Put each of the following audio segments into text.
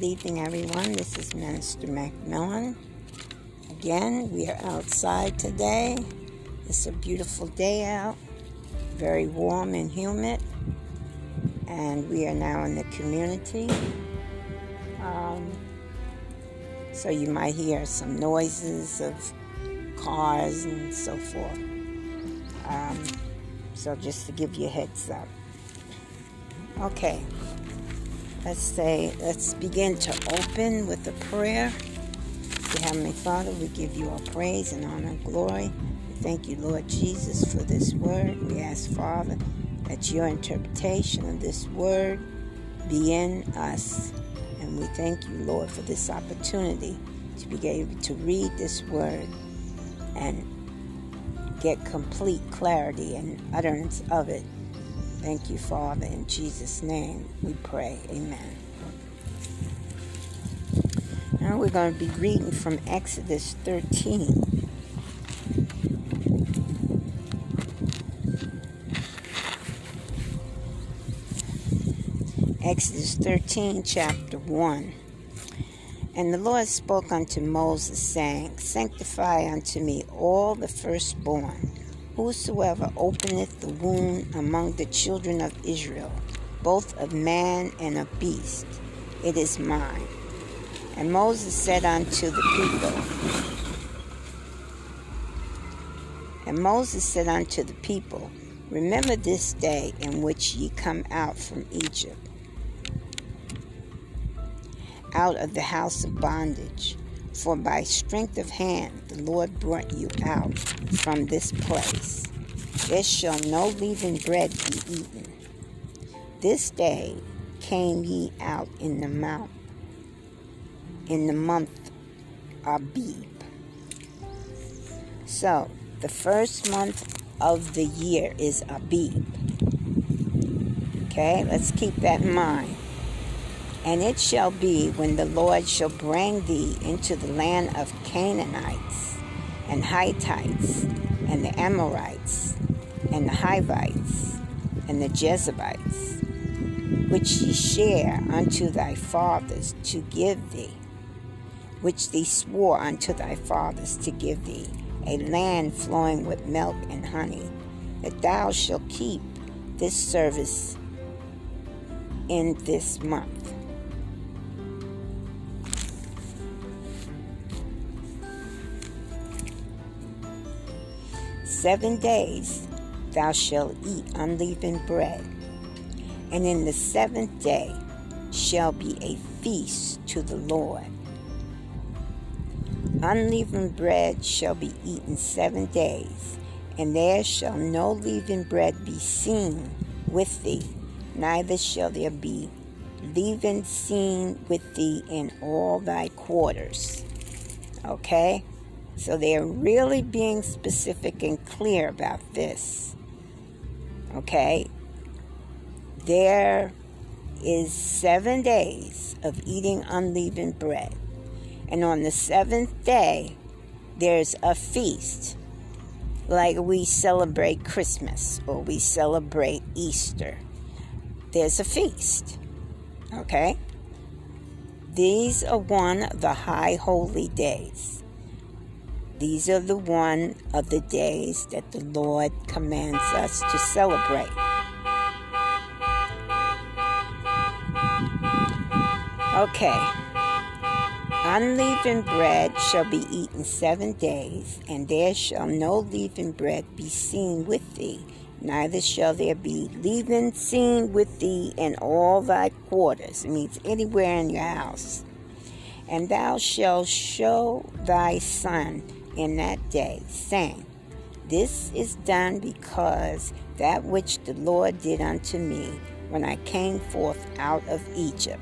Good evening, everyone. This is Minister McMillian. Again, we are outside today. It's a beautiful day out, very warm and humid, and we are now in the community. Um, so you might hear some noises of cars and so forth. Um, so just to give you a heads up. Okay, let's say, let's begin to open with a prayer. Dear Heavenly Father, we give you all praise and honor and glory. We thank you, Lord Jesus, for this word. We ask, Father, that your interpretation of this word be in us. And we thank you, Lord, for this opportunity to be able to read this word and get complete clarity and utterance of it Thank you, Father. In Jesus' name we pray. Amen. Now we're going to be reading from Exodus 13. Exodus 13, chapter 1. And the Lord spoke unto Moses, saying, Sanctify unto me all the firstborn Whosoever openeth the womb among the children of Israel, both of man and of beast, it is mine. And Moses said unto the people, And Moses said unto the people, Remember this day in which ye come out from Egypt, out of the house of bondage. For by strength of hand the Lord brought you out from this place. There shall no leavened bread be eaten. This day came ye out in the mount, in the month Abib. So, the first month of the year is Abib. Okay, let's keep that in mind. And it shall be when the Lord shall bring thee into the land of Canaanites, and Hittites, and the Amorites, and the Hivites, and the Jebusites, which ye share unto thy fathers to give thee, which thee swore unto thy fathers to give thee, a land flowing with milk and honey, that thou shalt keep this service in this month. Seven days thou shalt eat unleavened bread, and in the seventh day shall be a feast to the Lord. Unleavened bread shall be eaten seven days, and there shall no leavened bread be seen with thee, neither shall there be leaven seen with thee in all thy quarters. Okay? So they're really being specific and clear about this. Okay? There is seven days of eating unleavened bread. And on the seventh day, there's a feast. Like we celebrate Christmas or we celebrate Easter. There's a feast. Okay? These are one of the high holy days. These are the one of the days that the Lord commands us to celebrate. Okay. Unleavened bread shall be eaten seven days, and there shall no leavened bread be seen with thee, neither shall there be leaven seen with thee in all thy quarters. It means anywhere in your house. And thou shalt show thy son in that day, saying, This is done because that which the Lord did unto me when I came forth out of Egypt.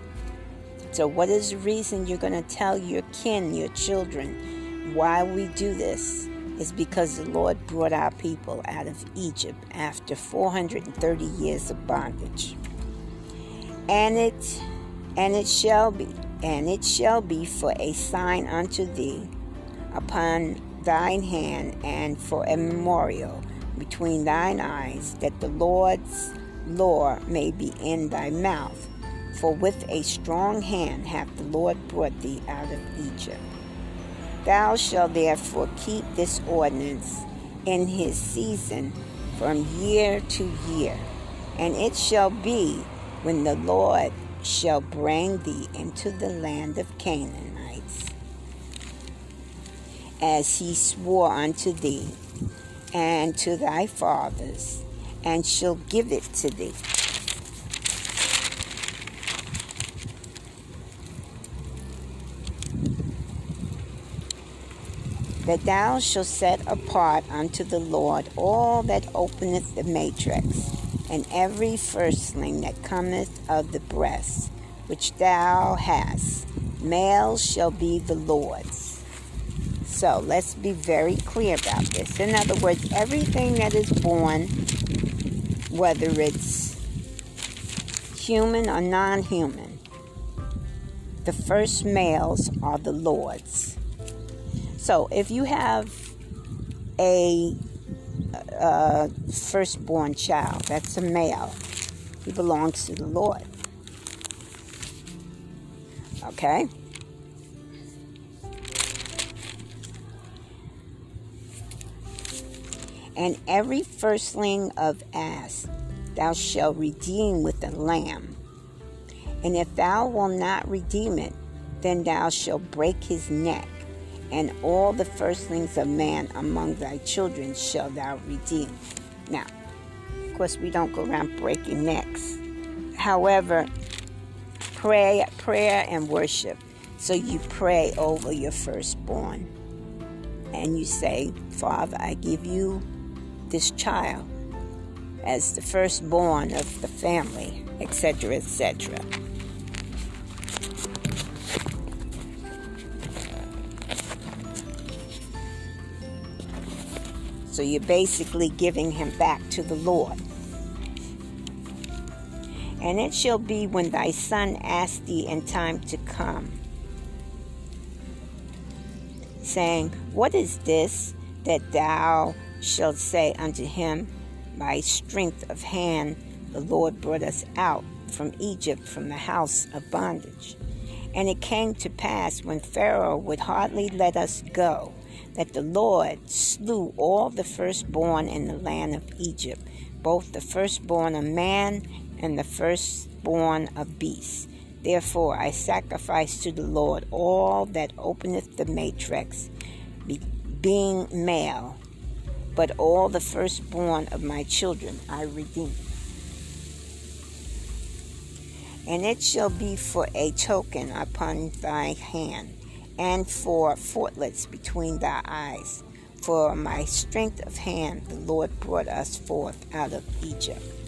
So, what is the reason you're going to tell your kin, your children, why we do this? Is because the Lord brought our people out of Egypt after 430 years of bondage. And it and it shall be and it shall be for a sign unto thee upon thine hand and for a memorial between thine eyes, that the Lord's law may be in thy mouth. For with a strong hand hath the Lord brought thee out of Egypt. Thou shalt therefore keep this ordinance in his season from year to year. And it shall be when the Lord shall bring thee into the land of Canaanites, as he swore unto thee and to thy fathers, and shall give it to thee. that thou shalt set apart unto the Lord all that openeth the matrix, and every firstling that cometh of the breast, which thou hast, male shall be the Lord's. So let's be very clear about this. In other words, everything that is born, whether it's human or non human, the first males are the Lord's. So if you have a, a firstborn child, that's a male, he belongs to the Lord. Okay? And every firstling of ass thou shalt redeem with a lamb. And if thou wilt not redeem it, then thou shalt break his neck and all the firstlings of man among thy children shall thou redeem. Now, of course, we don't go around breaking necks. However, pray, prayer and worship. So you pray over your firstborn, and you say, "Father, I give you this child as the firstborn of the family, etc., etc." So you're basically giving him back to the Lord. And it shall be when thy son asks thee in time to come, saying, What is this that thou shalt say unto him, By strength of hand the Lord brought us out from Egypt from the house of bondage. And it came to pass when Pharaoh would hardly let us go that the Lord slew all the firstborn in the land of Egypt, both the firstborn of man and the firstborn of beasts. Therefore I sacrifice to the Lord all that openeth the matrix, being male, but all the firstborn of my children I redeem. And it shall be for a token upon thy hand and for frontlets between thy eyes. For my strength of hand the Lord brought us forth out of Egypt.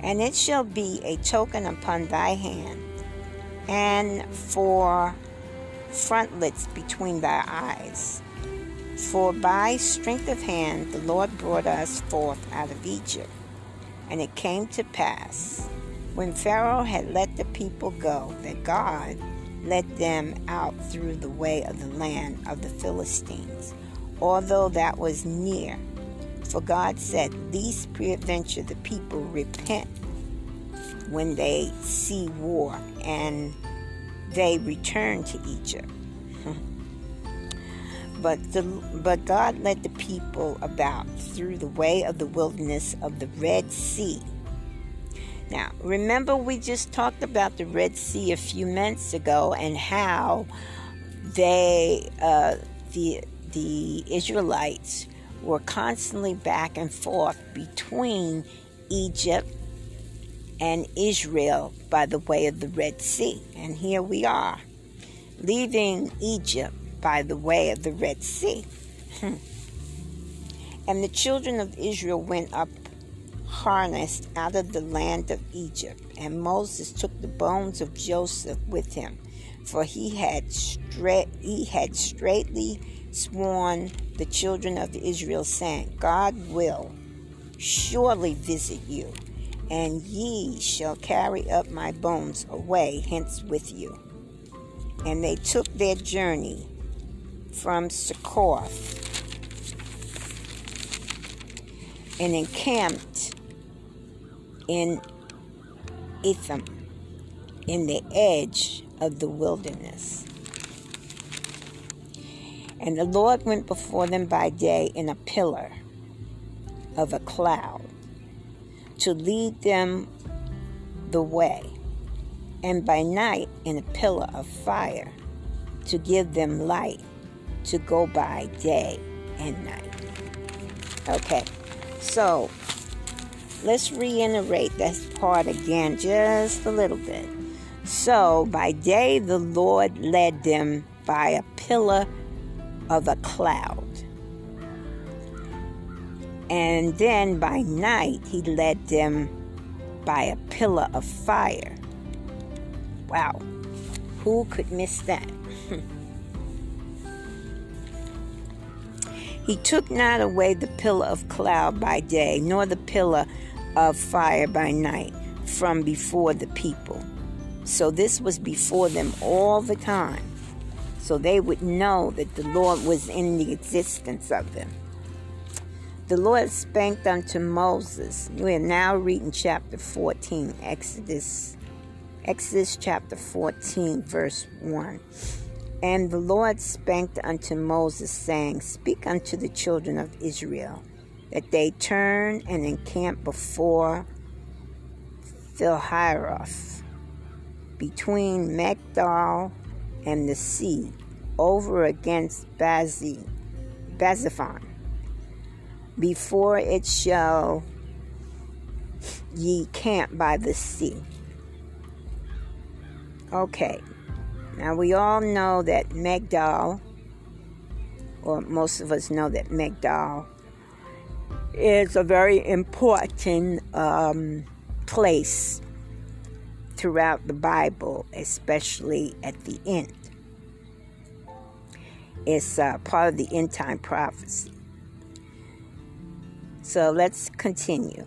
And it shall be a token upon thy hand, and for frontlets between thy eyes. For by strength of hand the Lord brought us forth out of Egypt. And it came to pass, when Pharaoh had let the people go, that God led them out through the way of the land of the Philistines, although that was near for God said, Least peradventure the people repent when they see war and they return to Egypt. but the, but God led the people about through the way of the wilderness of the Red Sea. Now, remember we just talked about the Red Sea a few minutes ago and how they uh, the the Israelites were constantly back and forth between Egypt and Israel by the way of the Red Sea. And here we are, leaving Egypt by the way of the Red Sea. Hmm. and the children of Israel went up harnessed out of the land of Egypt. And Moses took the bones of Joseph with him for he had straight he had straightly sworn the children of Israel, saying, God will surely visit you, and ye shall carry up my bones away hence with you. And they took their journey from Succoth and encamped in Etham, in the edge of the wilderness. And the Lord went before them by day in a pillar of a cloud to lead them the way, and by night in a pillar of fire to give them light to go by day and night. Okay, so let's reiterate that part again just a little bit. So by day the Lord led them by a pillar of a cloud. And then by night he led them by a pillar of fire. Wow, who could miss that? he took not away the pillar of cloud by day, nor the pillar of fire by night from before the people. So this was before them all the time so they would know that the Lord was in the existence of them. The Lord spake unto Moses. We are now reading chapter 14, Exodus, Exodus chapter 14, verse 1. And the Lord spake unto Moses, saying, Speak unto the children of Israel, that they turn and encamp before Pihahiroth, between Migdol and the sea over against Bazi, Baziphon. Before it shall ye camp by the sea. Okay, now we all know that Migdal, or most of us know that Migdal, is a very important um, place throughout the Bible, especially at the end. It's uh, part of the end time prophecy. So let's continue.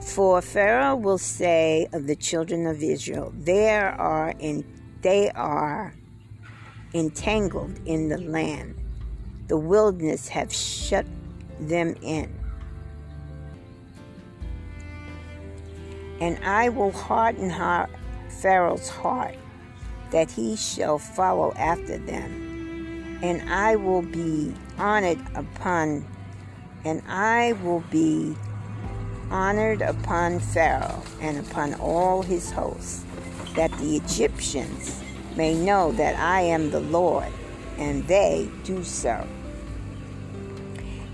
For Pharaoh will say of the children of Israel, there are in they are entangled in the land. The wilderness have shut them in. And I will harden Pharaoh's heart, that he shall follow after them. And I will be honored upon, and I will be honored upon Pharaoh and upon all his hosts, that the Egyptians may know that I am the Lord, and they do so.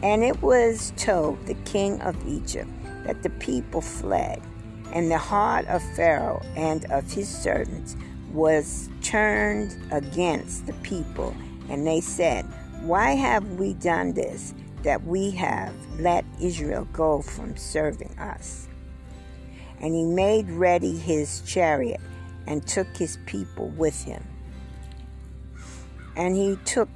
And it was told the king of Egypt that the people fled and the heart of Pharaoh and of his servants was turned against the people, and they said, Why have we done this, that we have let Israel go from serving us? And he made ready his chariot and took his people with him. And he took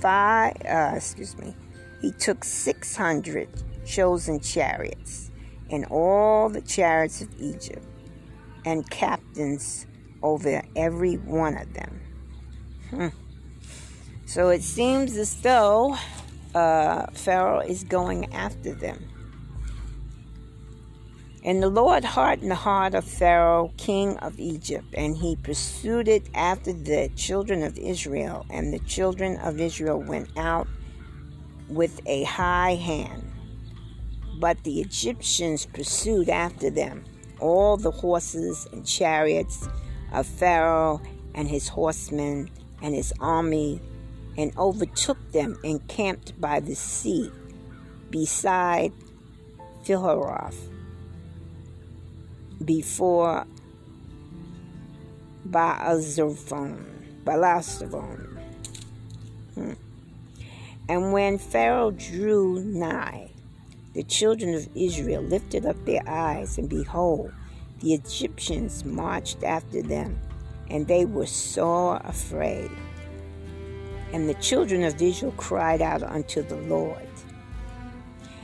five, uh, excuse me, he took 600 chosen chariots and all the chariots of Egypt, and captains over every one of them. Hmm. So it seems as though uh, Pharaoh is going after them. And the Lord hardened the heart of Pharaoh, king of Egypt, and he pursued it after the children of Israel. And the children of Israel went out with a high hand but the Egyptians pursued after them all the horses and chariots of Pharaoh and his horsemen and his army, and overtook them encamped by the sea beside Pihahiroth before Baalzephon. Baalzephon. Hmm. And when Pharaoh drew nigh, the children of Israel lifted up their eyes, and behold, the Egyptians marched after them, and they were sore afraid. And the children of Israel cried out unto the Lord.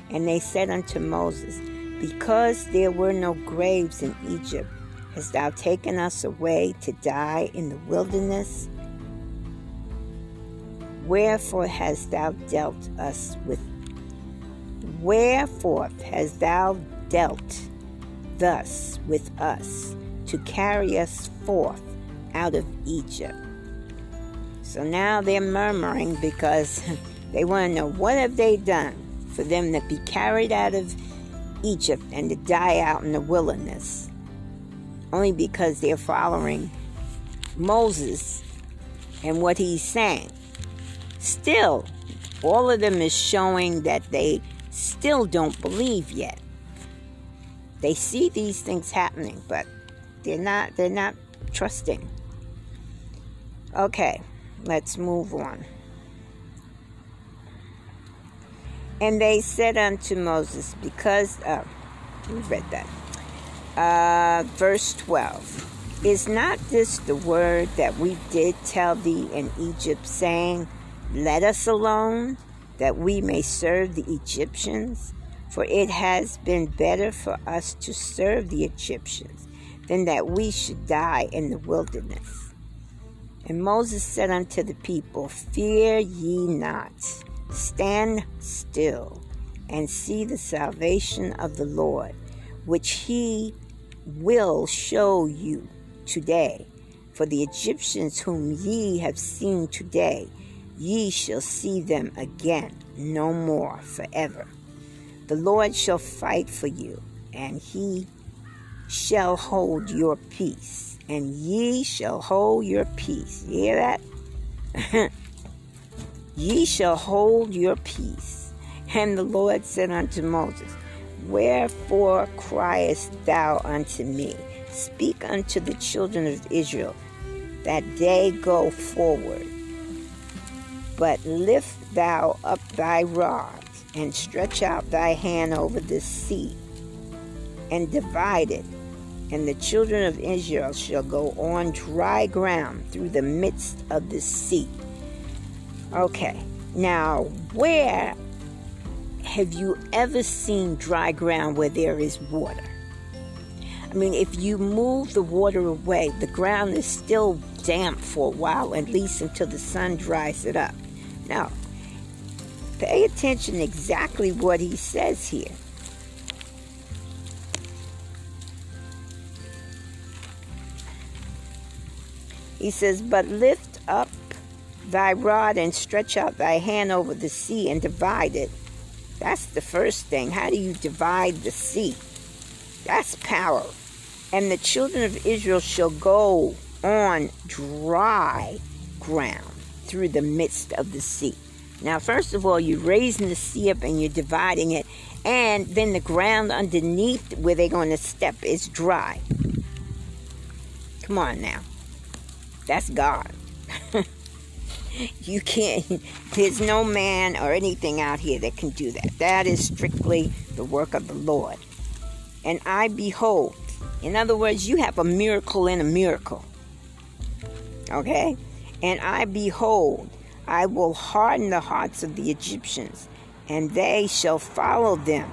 And they said unto Moses, Because there were no graves in Egypt, hast thou taken us away to die in the wilderness? Wherefore hast thou dealt us with Wherefore hast thou dealt thus with us to carry us forth out of Egypt? So now they're murmuring because they want to know what have they done for them to be carried out of Egypt and to die out in the wilderness. Only because they're following Moses and what he's saying. Still, all of them is showing that they still don't believe yet. They see these things happening, but they're not they're not trusting. Okay, let's move on. And they said unto Moses, because we read that. Uh, verse 12. Is not this the word that we did tell thee in Egypt, saying, Let us alone, that we may serve the Egyptians? For it has been better for us to serve the Egyptians than that we should die in the wilderness. And Moses said unto the people, Fear ye not, stand still, and see the salvation of the Lord, which he will show you today. For the Egyptians whom ye have seen today, ye shall see them again no more forever. The Lord shall fight for you, and he shall hold your peace, and ye shall hold your peace. You hear that? ye shall hold your peace. And the Lord said unto Moses, Wherefore criest thou unto me? Speak unto the children of Israel that they go forward but lift thou up thy rod, and stretch out thy hand over the sea, and divide it. And the children of Israel shall go on dry ground through the midst of the sea. Okay, now where have you ever seen dry ground where there is water? I mean, if you move the water away, the ground is still damp for a while, at least until the sun dries it up. Now, pay attention exactly what he says here. He says, But lift up thy rod and stretch out thy hand over the sea and divide it. That's the first thing. How do you divide the sea? That's power. And the children of Israel shall go on dry ground through the midst of the sea. Now, first of all, you're raising the sea up and you're dividing it, and then the ground underneath where they're going to step is dry. Come on now. That's God. you can't, there's no man or anything out here that can do that. That is strictly the work of the Lord. And I behold, in other words, you have a miracle in a miracle. Okay? And I behold, I will harden the hearts of the Egyptians, and they shall follow them.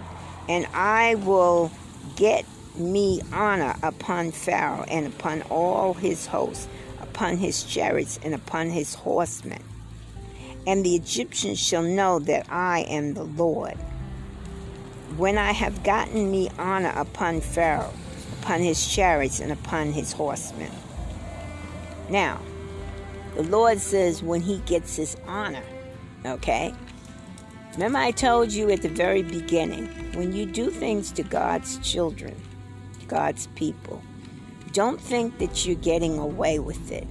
And I will get me honor upon Pharaoh and upon all his hosts, upon his chariots and upon his horsemen. And the Egyptians shall know that I am the Lord. When I have gotten me honor upon Pharaoh, upon his chariots, and upon his horsemen. Now, the Lord says when he gets his honor. Okay? Remember, I told you at the very beginning when you do things to God's children, God's people, don't think that you're getting away with it.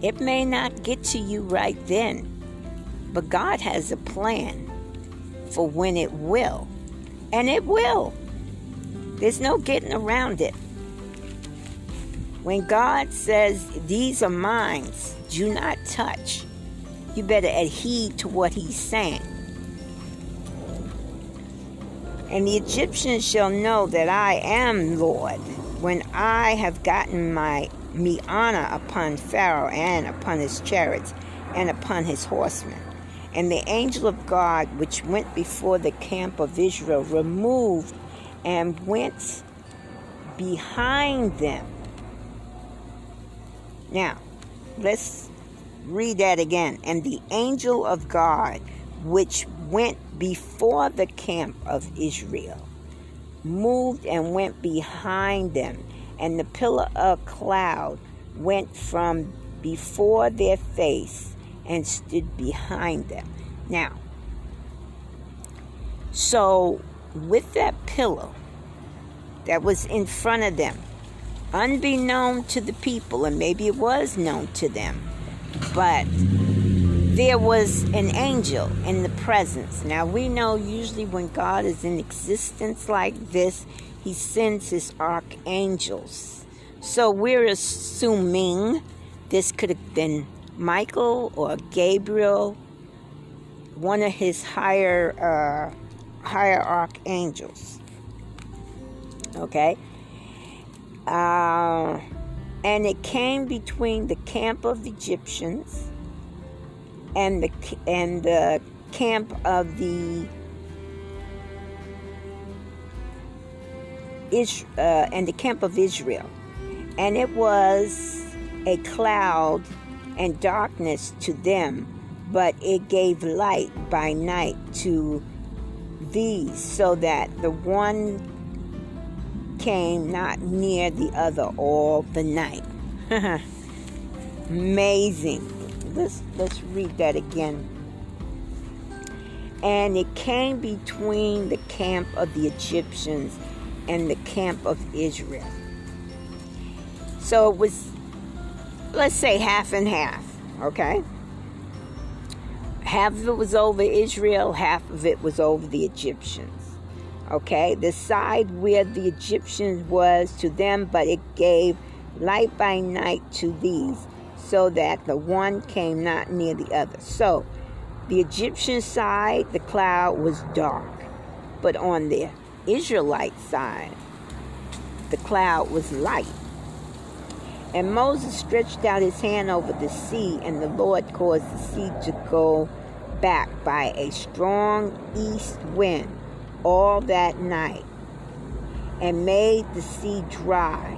It may not get to you right then, but God has a plan for when it will. And it will. There's no getting around it. When God says, These are mine, do not touch, you better adhere to what He's saying. And the Egyptians shall know that I am Lord when I have gotten my me honor upon Pharaoh and upon his chariots and upon his horsemen. And the angel of God, which went before the camp of Israel, removed and went behind them. Now, let's read that again. And the angel of God, which went before the camp of Israel, moved and went behind them, and the pillar of cloud went from before their face and stood behind them. Now, so with that pillar that was in front of them, unbeknown to the people, and maybe it was known to them, but there was an angel in the presence. Now we know usually when God is in existence like this, he sends his archangels. So we're assuming this could have been Michael or Gabriel, one of his higher uh, higher archangels. Okay. Uh, and it came between the camp of Egyptians and the and the camp of the uh, and the camp of Israel, and it was a cloud and darkness to them, but it gave light by night to these, so that the one came not near the other all the night. Amazing let's let's read that again. And it came between the camp of the Egyptians and the camp of Israel. So it was let's say half and half, okay? Half of it was over Israel, half of it was over the Egyptians. Okay, the side where the Egyptians was to them, but it gave light by night to these so that the one came not near the other. So the Egyptian side, the cloud was dark, but on the Israelite side, the cloud was light. And Moses stretched out his hand over the sea, and the Lord caused the sea to go back by a strong east wind all that night, and made the sea dry,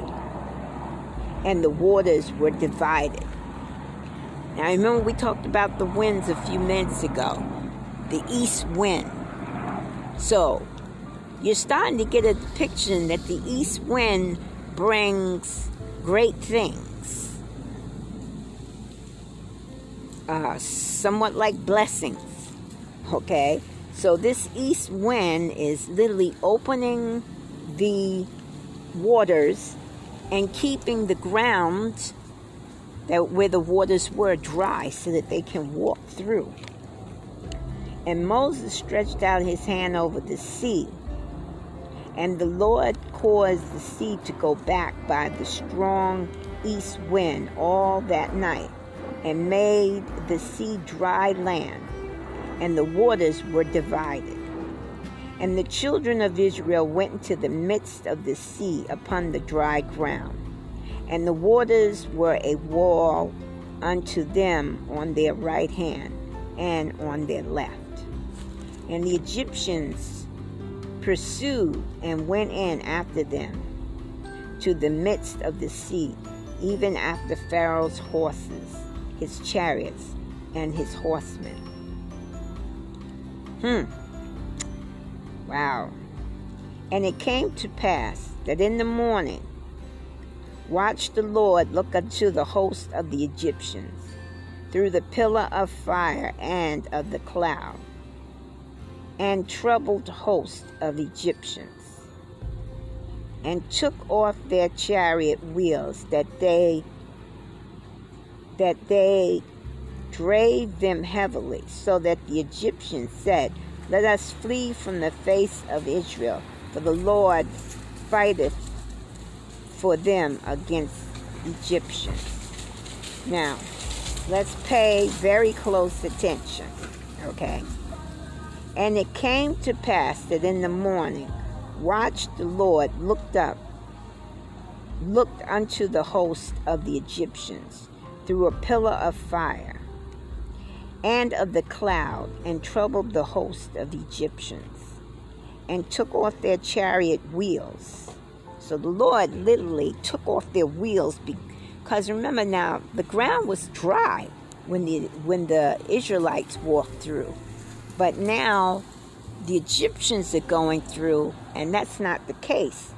and the waters were divided. Now, remember we talked about the winds a few minutes ago, the east wind. So, you're starting to get a picture that the east wind brings great things, uh, somewhat like blessings. Okay? So, this east wind is literally opening the waters and keeping the ground that where the waters were dry so that they can walk through. And Moses stretched out his hand over the sea, and the Lord caused the sea to go back by the strong east wind all that night, and made the sea dry land, and the waters were divided. And the children of Israel went into the midst of the sea upon the dry ground and the waters were a wall unto them on their right hand and on their left. And the Egyptians pursued and went in after them to the midst of the sea, even after Pharaoh's horses, his chariots, and his horsemen. Hmm. Wow. And it came to pass that in the morning Watch the Lord look unto the host of the Egyptians through the pillar of fire and of the cloud, and troubled host of Egyptians, and took off their chariot wheels that they that they drave them heavily, so that the Egyptians said, Let us flee from the face of Israel, for the Lord fighteth for them against Egyptians. Now, let's pay very close attention, okay? And it came to pass that in the morning, watch the Lord looked up looked unto the host of the Egyptians through a pillar of fire and of the cloud, and troubled the host of Egyptians, and took off their chariot wheels. So the Lord literally took off their wheels because remember now the ground was dry when the when the Israelites walked through. But now the Egyptians are going through and that's not the case.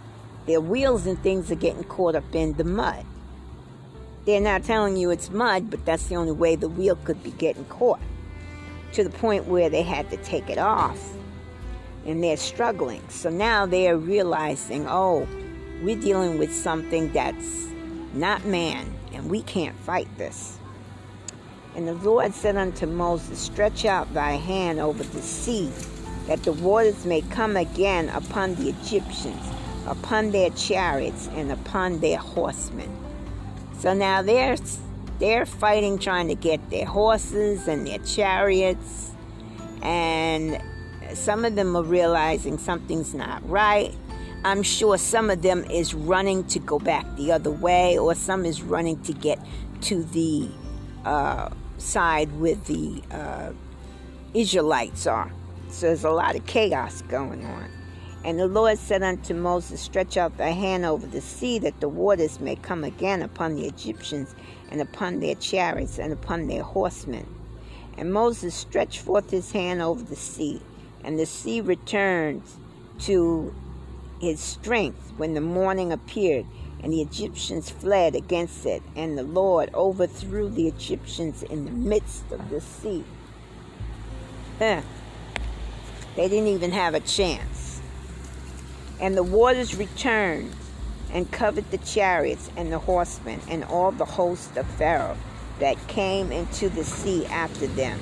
Their wheels and things are getting caught up in the mud. They're not telling you it's mud, but that's the only way the wheel could be getting caught. To the point where they had to take it off. And they're struggling. So now they're realizing, oh, we're dealing with something that's not man, and we can't fight this. And the Lord said unto Moses, Stretch out thy hand over the sea, that the waters may come again upon the Egyptians, upon their chariots, and upon their horsemen. So now they're they're fighting, trying to get their horses and their chariots, and some of them are realizing something's not right. I'm sure some of them is running to go back the other way, or some is running to get to the uh, side with the uh, Israelites are. So there's a lot of chaos going on. And the Lord said unto Moses, Stretch out thy hand over the sea, that the waters may come again upon the Egyptians, and upon their chariots, and upon their horsemen. And Moses stretched forth his hand over the sea, and the sea returned to his strength when the morning appeared, and the Egyptians fled against it, and the Lord overthrew the Egyptians in the midst of the sea. Huh. They didn't even have a chance. And the waters returned and covered the chariots and the horsemen and all the host of Pharaoh that came into the sea after them.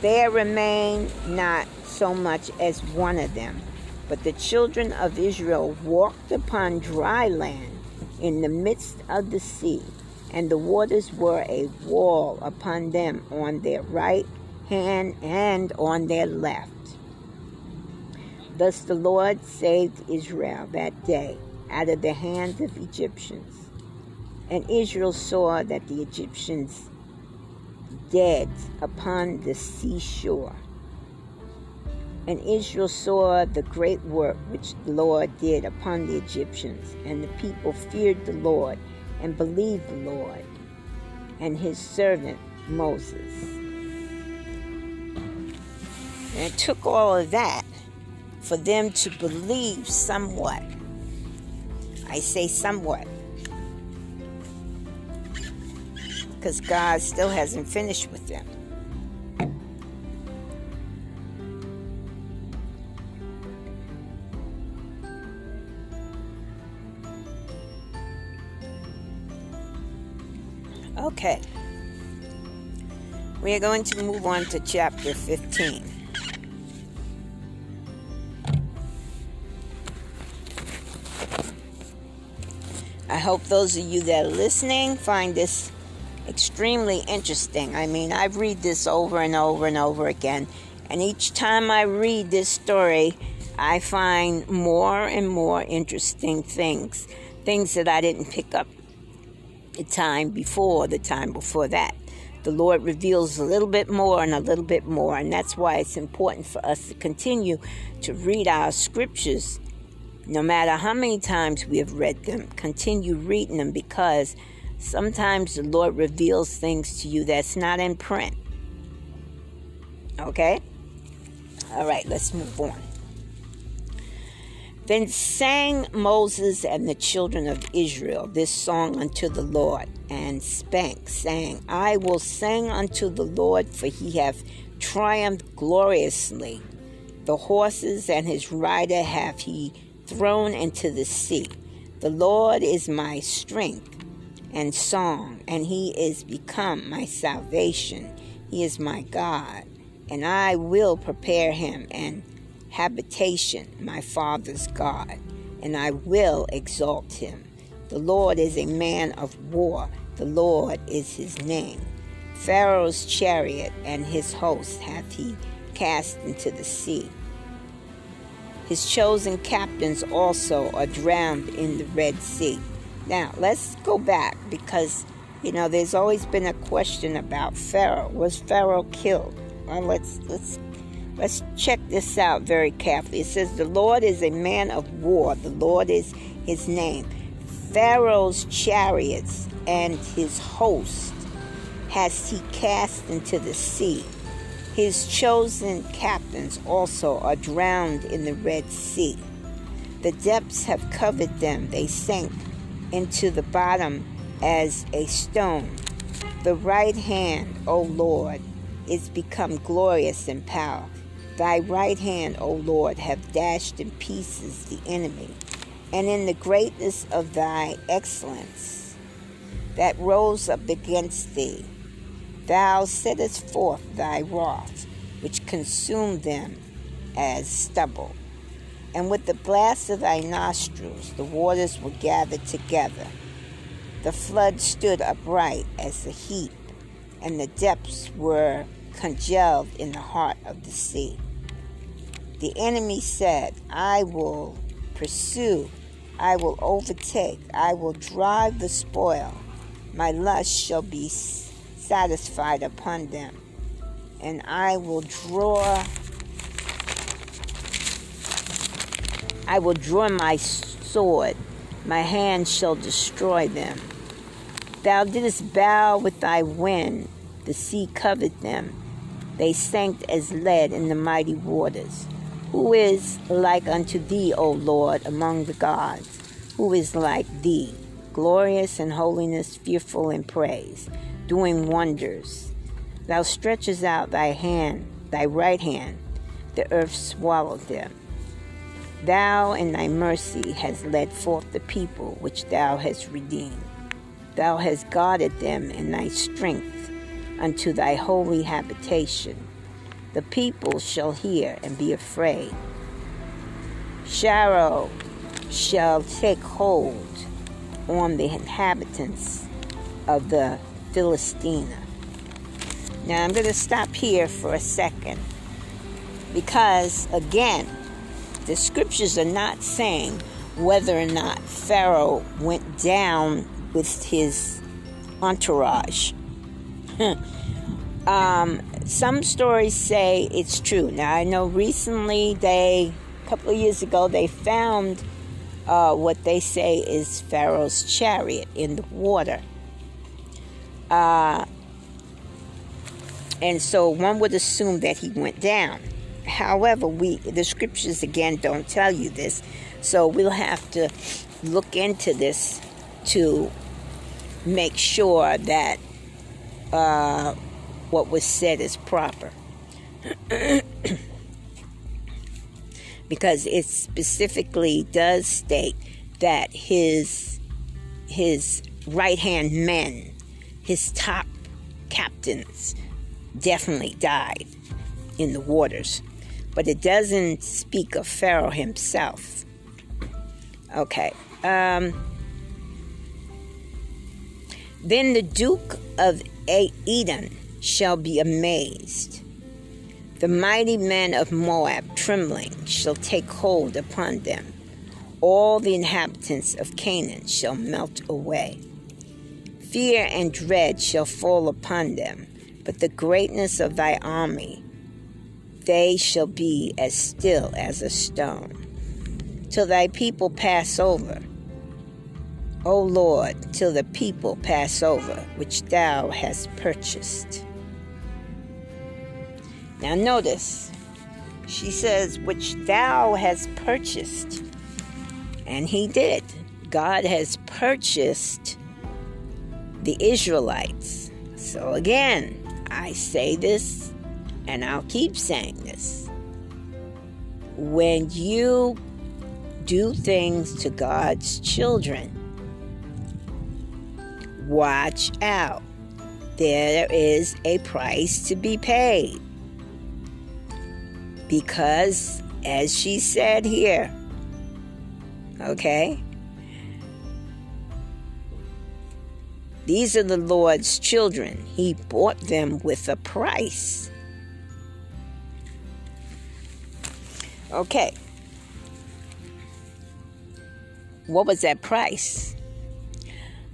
There remained not so much as one of them but the children of Israel walked upon dry land in the midst of the sea, and the waters were a wall upon them on their right hand and on their left. Thus the Lord saved Israel that day out of the hands of Egyptians. And Israel saw that the Egyptians dead upon the seashore. And Israel saw the great work which the Lord did upon the Egyptians, and the people feared the Lord and believed the Lord and his servant Moses. And it took all of that for them to believe somewhat. I say somewhat. Because God still hasn't finished with them. Okay. We are going to move on to chapter 15. I hope those of you that are listening find this extremely interesting. I mean, I've read this over and over and over again, and each time I read this story, I find more and more interesting things, things that I didn't pick up the time before, the time before that. The Lord reveals a little bit more and a little bit more, and that's why it's important for us to continue to read our scriptures. No matter how many times we have read them, continue reading them because sometimes the Lord reveals things to you that's not in print. Okay? All right, let's move on. Then sang Moses and the children of Israel this song unto the Lord, and spake, saying, I will sing unto the Lord, for he hath triumphed gloriously. The horses and his rider hath he thrown into the sea. The Lord is my strength and song, and he is become my salvation. He is my God, and I will prepare him and habitation, my Father's God, and I will exalt him. The Lord is a man of war, the Lord is his name. Pharaoh's chariot and his host hath he cast into the sea. His chosen captains also are drowned in the Red Sea. Now, let's go back because, you know, there's always been a question about Pharaoh. Was Pharaoh killed? Well, let's, let's, let's check this out very carefully. It says, The Lord is a man of war, the Lord is his name. Pharaoh's chariots and his host has he cast into the sea. His chosen captains also are drowned in the Red Sea. The depths have covered them, they sank into the bottom as a stone. The right hand, O Lord, is become glorious in power. Thy right hand, O Lord, have dashed in pieces the enemy, and in the greatness of thy excellence that rose up against thee, thou settest forth thy wrath, which consumed them as stubble and with the blast of thy nostrils the waters were gathered together. The flood stood upright as a heap, and the depths were congealed in the heart of the sea. The enemy said, I will pursue, I will overtake, I will drive the spoil. My lust shall be satisfied upon them, and I will draw I will draw my sword, my hand shall destroy them. Thou didst bow with thy wind, the sea covered them. They sank as lead in the mighty waters. Who is like unto thee, O Lord, among the gods? Who is like thee, glorious in holiness, fearful in praise, doing wonders? Thou stretches out thy hand, thy right hand, the earth swallowed them. Thou in thy mercy hast led forth the people which thou hast redeemed. Thou hast guarded them in thy strength unto thy holy habitation. The people shall hear and be afraid. Pharaoh shall take hold on the inhabitants of the Philistina. Now I'm going to stop here for a second because, again, the scriptures are not saying whether or not Pharaoh went down with his entourage. um, some stories say it's true. Now, I know recently they, a couple of years ago, they found uh, what they say is Pharaoh's chariot in the water. Uh, and so one would assume that he went down. However, we the scriptures again don't tell you this, so we'll have to look into this to make sure that uh, what was said is proper. because it specifically does state that his his right hand men, his top captains, definitely died in the waters but it doesn't speak of Pharaoh himself. Okay. Um, then the Duke of Edom shall be amazed. The mighty men of Moab, trembling, shall take hold upon them. All the inhabitants of Canaan shall melt away. Fear and dread shall fall upon them, but the greatness of thy army they shall be as still as a stone, till thy people pass over. O Lord, till the people pass over, which thou hast purchased. Now notice, she says, which thou hast purchased. And he did. God has purchased the Israelites. So again, I say this and I'll keep saying this. When you do things to God's children, watch out. There is a price to be paid. Because, as she said here, okay, these are the Lord's children. He bought them with a price. Okay. What was that price?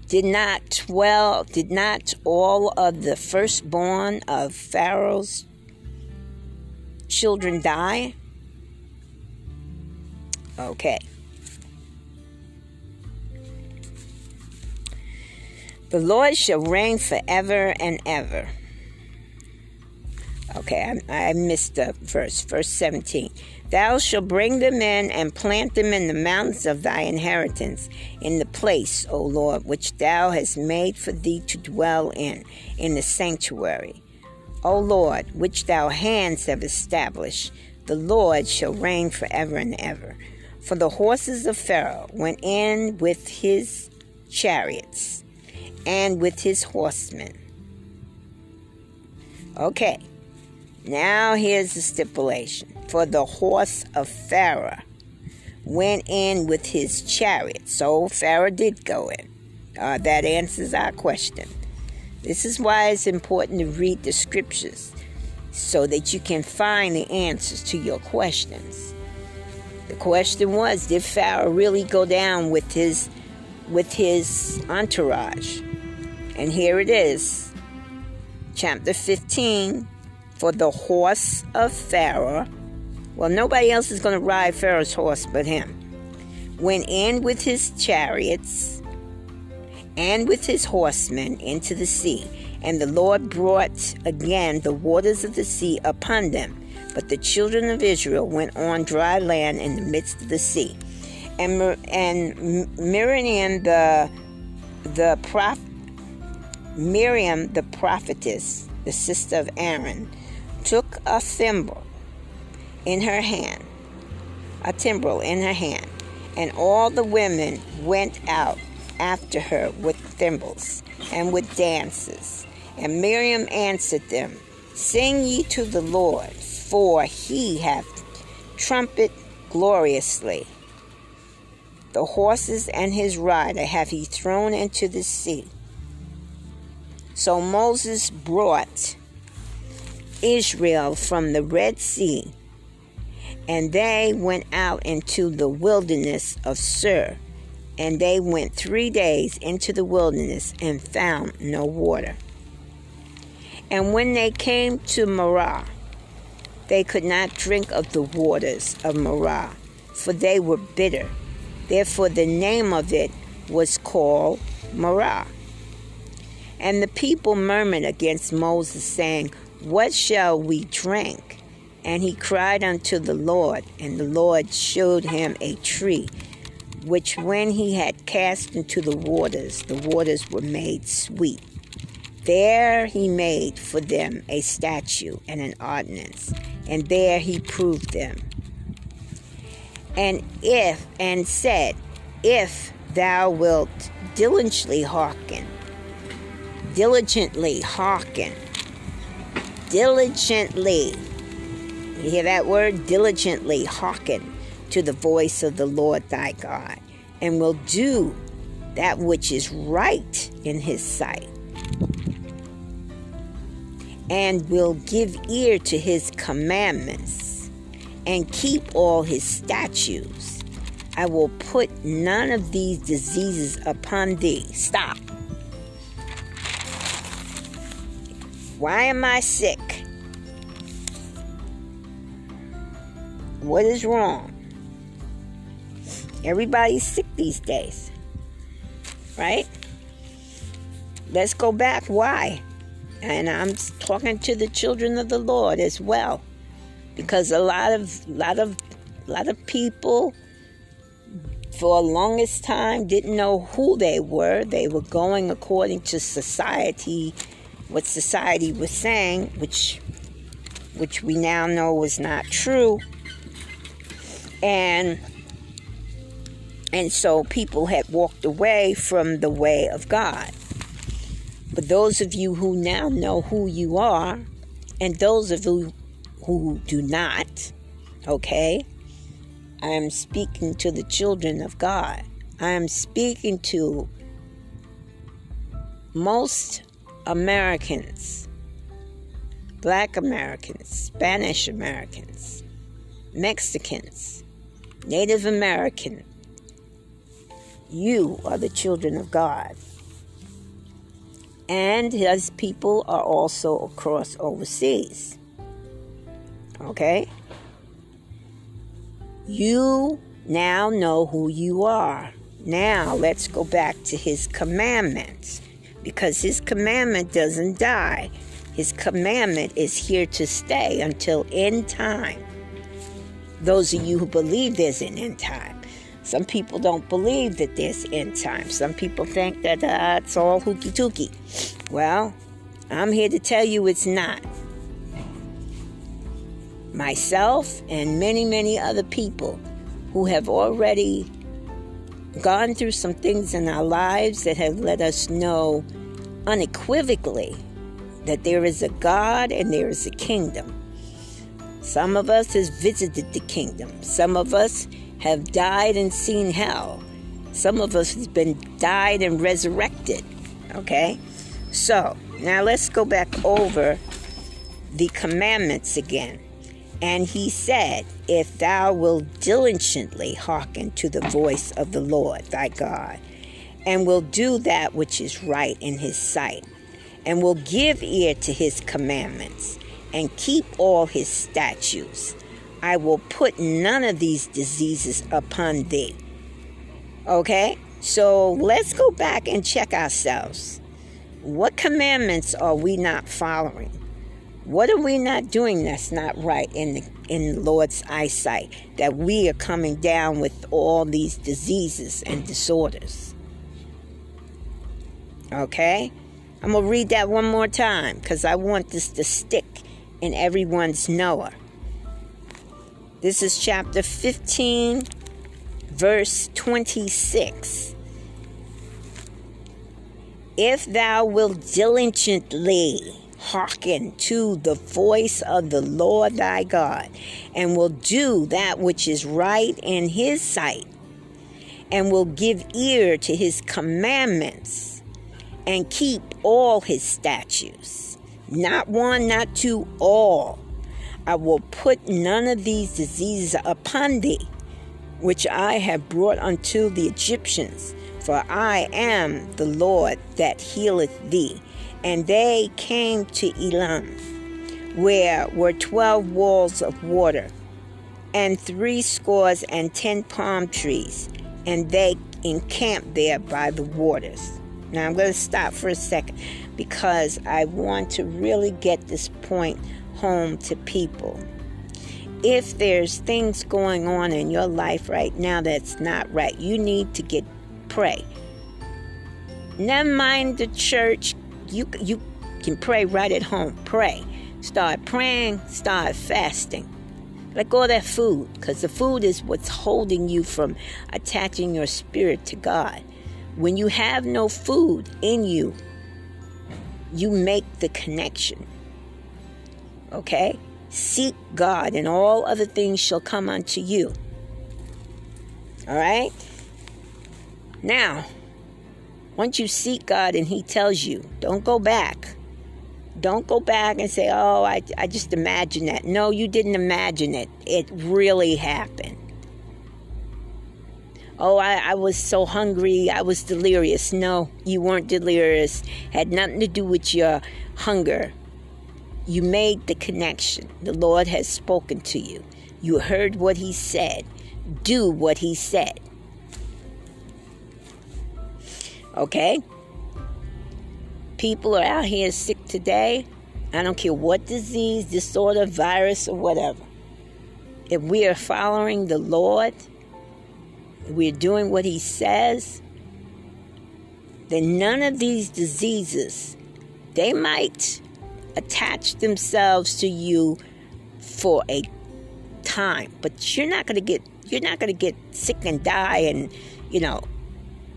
Did not twelve did not all of the firstborn of Pharaoh's children die? Okay. The Lord shall reign forever and ever. Okay, I, I missed the verse, verse 17. Thou shalt bring them in and plant them in the mountains of thy inheritance, in the place, O Lord, which thou hast made for thee to dwell in, in the sanctuary. O Lord, which thou hands have established, the Lord shall reign forever and ever. For the horses of Pharaoh went in with his chariots and with his horsemen. Okay, now here's the stipulation. For the horse of Pharaoh went in with his chariot. So Pharaoh did go in. Uh, that answers our question. This is why it's important to read the scriptures so that you can find the answers to your questions. The question was, did Pharaoh really go down with his with his entourage? And here it is. Chapter 15 for the horse of Pharaoh. Well, nobody else is going to ride Pharaoh's horse but him. Went in with his chariots and with his horsemen into the sea. And the Lord brought again the waters of the sea upon them. But the children of Israel went on dry land in the midst of the sea. And, and Miriam the, the prophet, Miriam the prophetess, the sister of Aaron, took a thimble in her hand, a timbrel in her hand, and all the women went out after her with thimbles and with dances. And Miriam answered them, Sing ye to the Lord, for he hath trumpet gloriously. The horses and his rider have he thrown into the sea. So Moses brought Israel from the Red Sea, and they went out into the wilderness of Shur. And they went three days into the wilderness and found no water. And when they came to Marah, they could not drink of the waters of Marah, for they were bitter. Therefore, the name of it was called Marah. And the people murmured against Moses, saying, what shall we drink? And he cried unto the Lord, and the Lord showed him a tree, which when he had cast into the waters, the waters were made sweet. There he made for them a statue and an ordinance, and there he proved them. And if, and said, If thou wilt diligently hearken, diligently hawking. diligently. You hear that word? Diligently hawking to the voice of the Lord thy God, and will do that which is right in his sight, and will give ear to his commandments, and keep all his statutes. I will put none of these diseases upon thee. Stop. Why am I sick? What is wrong? Everybody's sick these days. Right? Let's go back. Why? And I'm talking to the children of the Lord as well. Because a lot of lot of lot of people for the longest time didn't know who they were. They were going according to society what society was saying, which which we now know was not true. And and so people had walked away from the way of God. But those of you who now know who you are, and those of you who do not, okay, I am speaking to the children of God. I am speaking to most Americans, Black Americans, Spanish Americans, Mexicans, Native American, you are the children of God. And his people are also across overseas. Okay? You now know who you are. Now let's go back to his commandments because his commandment doesn't die. His commandment is here to stay until end time. Those of you who believe there's an end time. Some people don't believe that there's end time. Some people think that uh, it's all hooky tooky. Well, I'm here to tell you it's not. Myself and many, many other people who have already gone through some things in our lives that have let us know unequivocally that there is a God and there is a kingdom. Some of us has visited the kingdom. Some of us have died and seen hell. Some of us has been died and resurrected. Okay? So, now let's go back over the commandments again. And he said, If thou wilt diligently hearken to the voice of the Lord thy God, and will do that which is right in his sight, and will give ear to his commandments, and keep all his statutes, I will put none of these diseases upon thee. Okay? So let's go back and check ourselves. What commandments are we not following? What are we not doing that's not right in the in the Lord's eyesight? That we are coming down with all these diseases and disorders. Okay? I'm gonna read that one more time because I want this to stick in everyone's knower. This is chapter 15, verse 26. If thou wilt diligently hearken to the voice of the Lord thy God, and will do that which is right in his sight, and will give ear to his commandments, and keep all his statutes. Not one, not two, all. I will put none of these diseases upon thee, which I have brought unto the Egyptians, for I am the Lord that healeth thee and they came to Elim, where were twelve walls of water, and three scores and ten palm trees, and they encamped there by the waters. Now I'm going to stop for a second because I want to really get this point home to people. If there's things going on in your life right now that's not right, you need to get pray. Never mind the church, you you can pray right at home. Pray. Start praying, start fasting. Let go of that food because the food is what's holding you from attaching your spirit to God. When you have no food in you, you make the connection. Okay? Seek God, and all other things shall come unto you. All right? Now, once you seek God and He tells you, don't go back. Don't go back and say, oh, I, I just imagined that. No, you didn't imagine it. It really happened. Oh, I, I was so hungry. I was delirious. No, you weren't delirious. Had nothing to do with your hunger. You made the connection. The Lord has spoken to you. You heard what He said. Do what He said. Okay? People are out here sick today. I don't care what disease, disorder, virus, or whatever. If we are following the Lord, we're doing what He says, then none of these diseases, they might attach themselves to you for a time, but you're not going to get you're not going to get sick and die and you know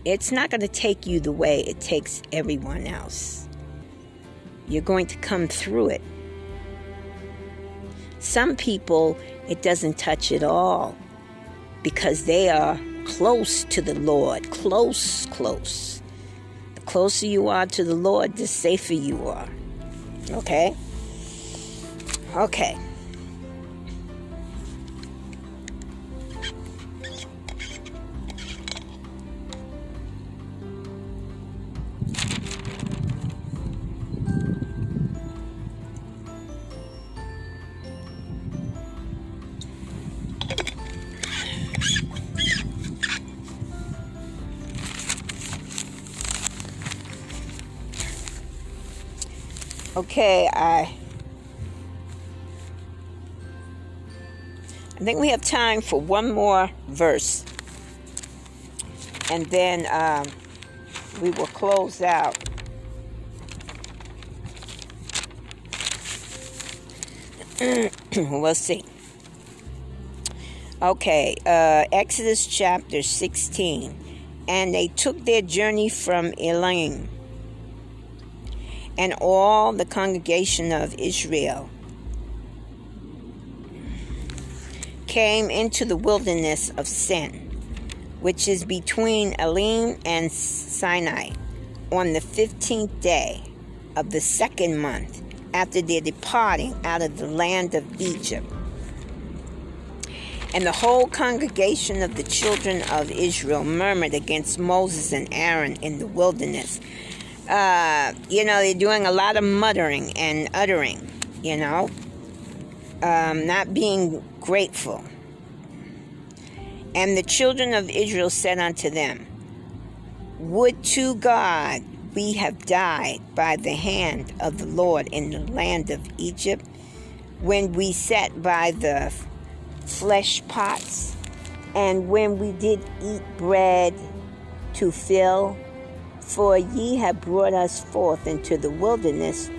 it's not going to take you the way it takes everyone else. You're going to come through it. Some people, it doesn't touch at all because they are close to the Lord. Close, close. The closer you are to the Lord, the safer you are. Okay? Okay. Okay, I I think we have time for one more verse. And then um, we will close out. we'll see. Okay, uh, Exodus chapter 16. And they took their journey from Elim, and all the congregation of Israel came into the wilderness of Sin, which is between Elim and Sinai, on the fifteenth day of the second month after their departing out of the land of Egypt. And the whole congregation of the children of Israel murmured against Moses and Aaron in the wilderness. Uh, you know, they're doing a lot of muttering and uttering, you know, um, not being grateful. And the children of Israel said unto them, Would to God we have died by the hand of the Lord in the land of Egypt, when we sat by the flesh pots, and when we did eat bread to fill. For ye have brought us forth into the wilderness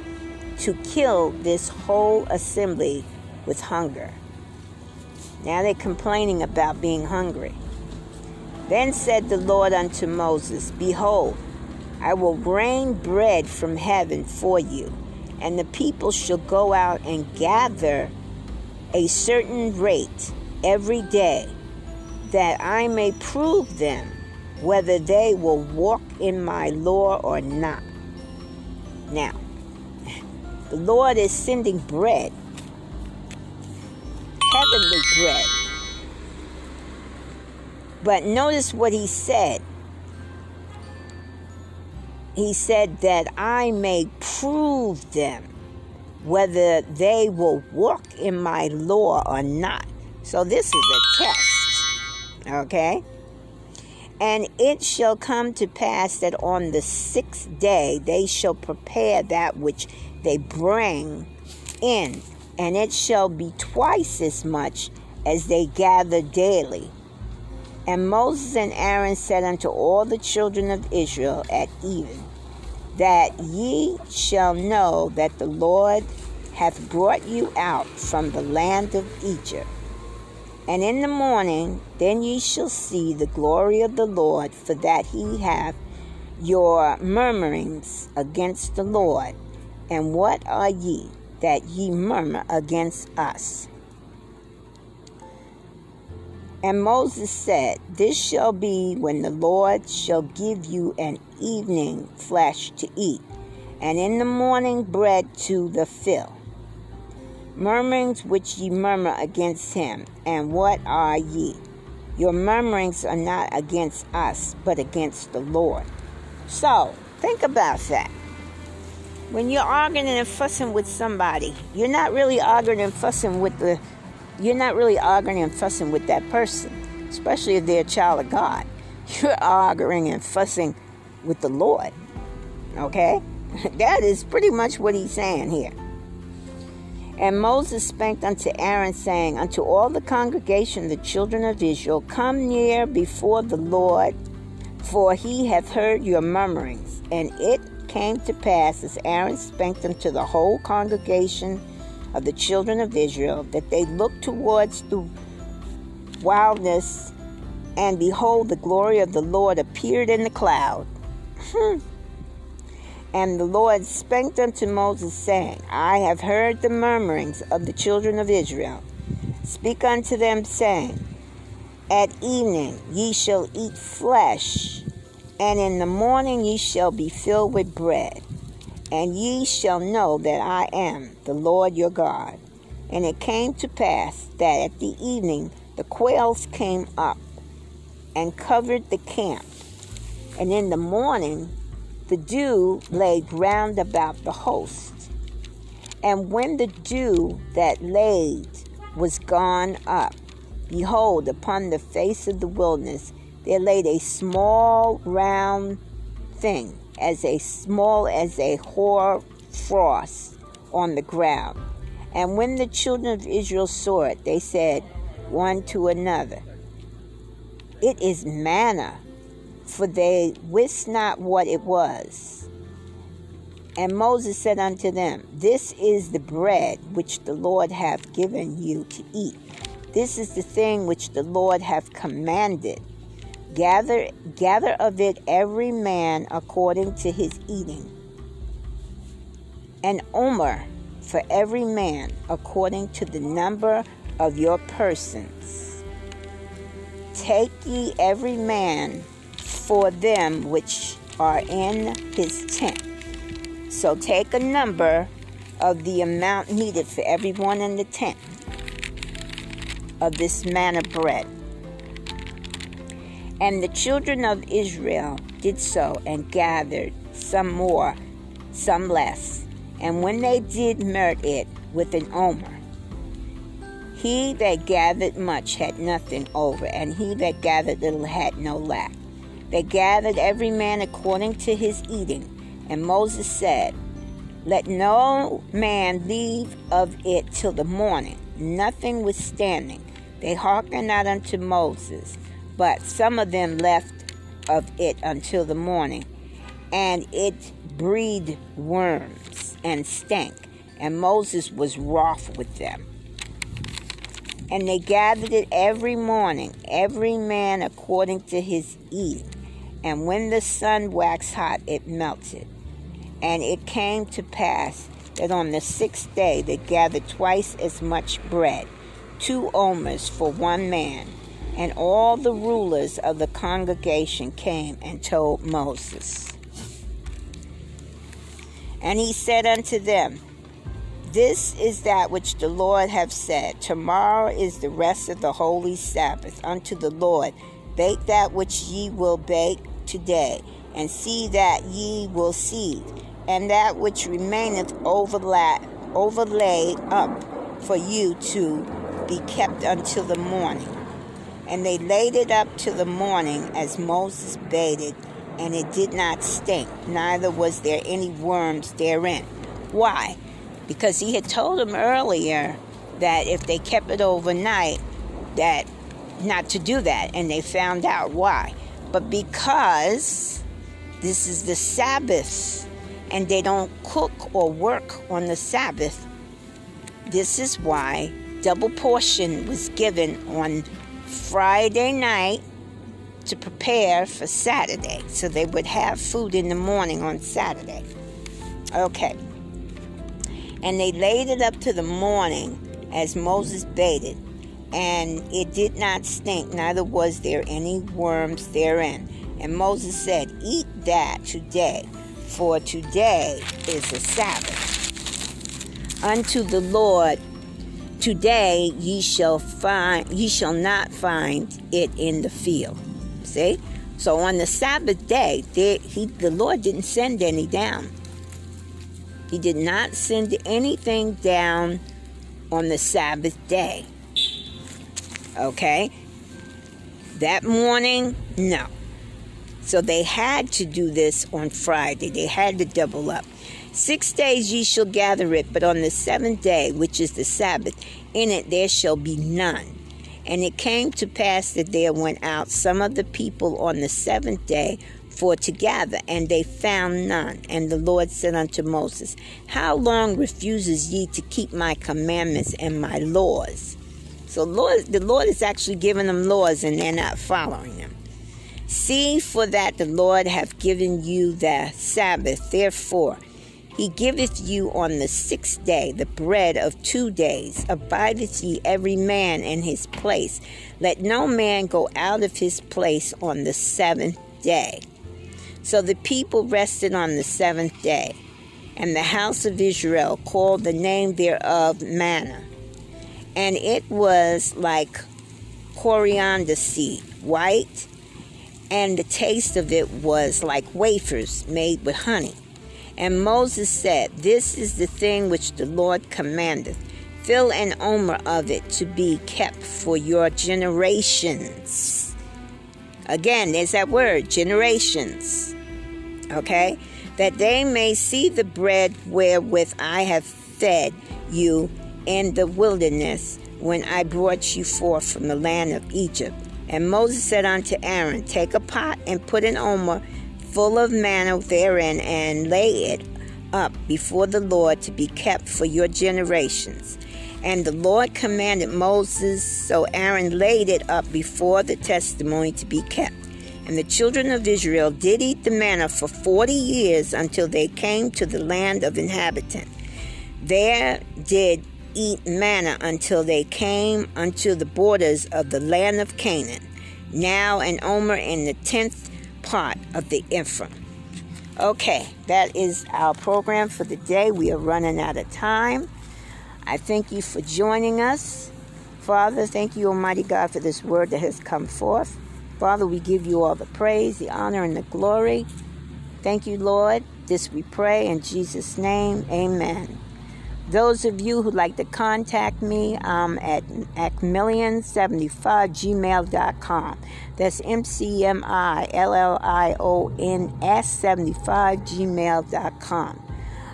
to kill this whole assembly with hunger. Now they're complaining about being hungry. Then said the Lord unto Moses, Behold, I will rain bread from heaven for you, and the people shall go out and gather a certain rate every day, that I may prove them whether they will walk in my law or not. Now, the Lord is sending bread, heavenly bread. But notice what he said. He said that I may prove them whether they will walk in my law or not. So this is a test. Okay? And it shall come to pass that on the sixth day they shall prepare that which they bring in, and it shall be twice as much as they gather daily. And Moses and Aaron said unto all the children of Israel at even, that ye shall know that the Lord hath brought you out from the land of Egypt. And in the morning, then ye shall see the glory of the Lord, for that he hath your murmurings against the Lord. And what are ye that ye murmur against us? And Moses said, This shall be when the Lord shall give you an evening flesh to eat, and in the morning bread to the fill. Murmurings which ye murmur against him, and what are ye? Your murmurings are not against us, but against the Lord. So, think about that. When you're arguing and fussing with somebody, you're not really arguing and fussing with the you're not really arguing and fussing with that person, especially if they're a child of God. You're arguing and fussing with the Lord. Okay? That is pretty much what he's saying here. And Moses spake unto Aaron, saying, Unto all the congregation, the children of Israel, come near before the Lord, for he hath heard your murmurings. And it came to pass, as Aaron spake unto the whole congregation of the children of Israel that they looked towards the wildness, and behold, the glory of the Lord appeared in the cloud. Hmm. And the Lord spake unto Moses, saying, I have heard the murmurings of the children of Israel. Speak unto them, saying, At evening ye shall eat flesh, and in the morning ye shall be filled with bread and ye shall know that I am the Lord your God. And it came to pass that at the evening the quails came up and covered the camp. And in the morning the dew lay round about the host. And when the dew that laid was gone up, behold, upon the face of the wilderness there laid a small round thing as a small as a hoar frost on the ground. And when the children of Israel saw it, they said one to another, It is manna, for they wist not what it was. And Moses said unto them, This is the bread which the Lord hath given you to eat. This is the thing which the Lord hath commanded. Gather, gather of it every man according to his eating. An omer for every man according to the number of your persons. Take ye every man for them which are in his tent. So take a number of the amount needed for everyone in the tent of this manna bread. And the children of Israel did so and gathered some more, some less. And when they did merit it with an omer, he that gathered much had nothing over, and he that gathered little had no lack. They gathered every man according to his eating. And Moses said, Let no man leave of it till the morning, nothing withstanding. They hearkened not unto Moses, but some of them left of it until the morning. And it breathed worms and stank, and Moses was wroth with them. And they gathered it every morning, every man according to his eating. And when the sun waxed hot, it melted. And it came to pass that on the sixth day they gathered twice as much bread, two omers for one man. And all the rulers of the congregation came and told Moses. And he said unto them, This is that which the Lord hath said. Tomorrow is the rest of the holy Sabbath unto the Lord. Bake that which ye will bake today, and see that ye will seed, and that which remaineth overlay, overlaid up for you to be kept until the morning. And they laid it up to the morning as Moses bade it, and it did not stink, neither was there any worms therein. Why? Because he had told them earlier that if they kept it overnight, that not to do that, and they found out why. But because this is the Sabbath and they don't cook or work on the Sabbath, this is why double portion was given on Friday night to prepare for Saturday. So they would have food in the morning on Saturday. Okay. And they laid it up to the morning as Moses bade it, and it did not stink, neither was there any worms therein. And Moses said, Eat that today, for today is the Sabbath. Unto the Lord today ye shall find ye shall not find it in the field. See? So on the Sabbath day, there, he, the Lord didn't send any down. He did not send anything down on the Sabbath day. Okay? That morning, no. So they had to do this on Friday. They had to double up. Six days ye shall gather it, but on the seventh day, which is the Sabbath, in it there shall be none. And it came to pass that there went out some of the people on the seventh day for to gather, and they found none. And the Lord said unto Moses, How long refuses ye to keep my commandments and my laws? So Lord, the Lord is actually giving them laws, and they're not following them. See for that the Lord hath given you the Sabbath, therefore he giveth you on the sixth day the bread of two days. Abideth ye every man in his place. Let no man go out of his place on the seventh day. So the people rested on the seventh day, and the house of Israel called the name thereof manna. And it was like coriander seed, white, and the taste of it was like wafers made with honey. And Moses said, This is the thing which the Lord commandeth. Fill an omer of it to be kept for your generations. Again, there's that word, generations. Okay? that they may see the bread wherewith I have fed you in the wilderness when I brought you forth from the land of Egypt. And Moses said unto Aaron, Take a pot and put an omer full of manna therein, and lay it up before the Lord to be kept for your generations. And the Lord commanded Moses, so Aaron laid it up before the testimony to be kept. And the children of Israel did eat the manna for forty years until they came to the land of inhabitant. There did eat manna until they came unto the borders of the land of Canaan, now an omer in the tenth part of the Ephraim. Okay, that is our program for the day. We are running out of time. I thank you for joining us. Father, thank you, Almighty God, for this word that has come forth. Father, we give you all the praise, the honor, and the glory. Thank you, Lord. This we pray in Jesus' name. Amen. Those of you who'd like to contact me, I'm at macmillion75gmail.com. That's M C M I L L I O N S 75 gmail.com.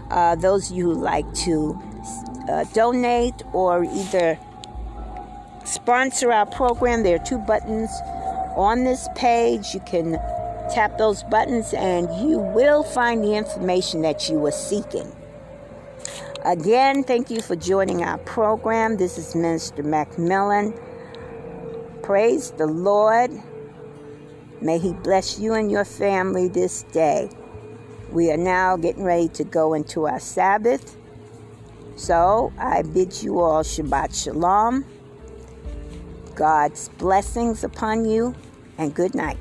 Uh, those of you who like to uh, donate or either sponsor our program, there are two buttons on this page. You can tap those buttons and you will find the information that you were seeking. Again, thank you for joining our program. This is Minister McMillian. Praise the Lord. May He bless you and your family this day. We are now getting ready to go into our Sabbath. So I bid you all Shabbat Shalom. God's blessings upon you, and good night.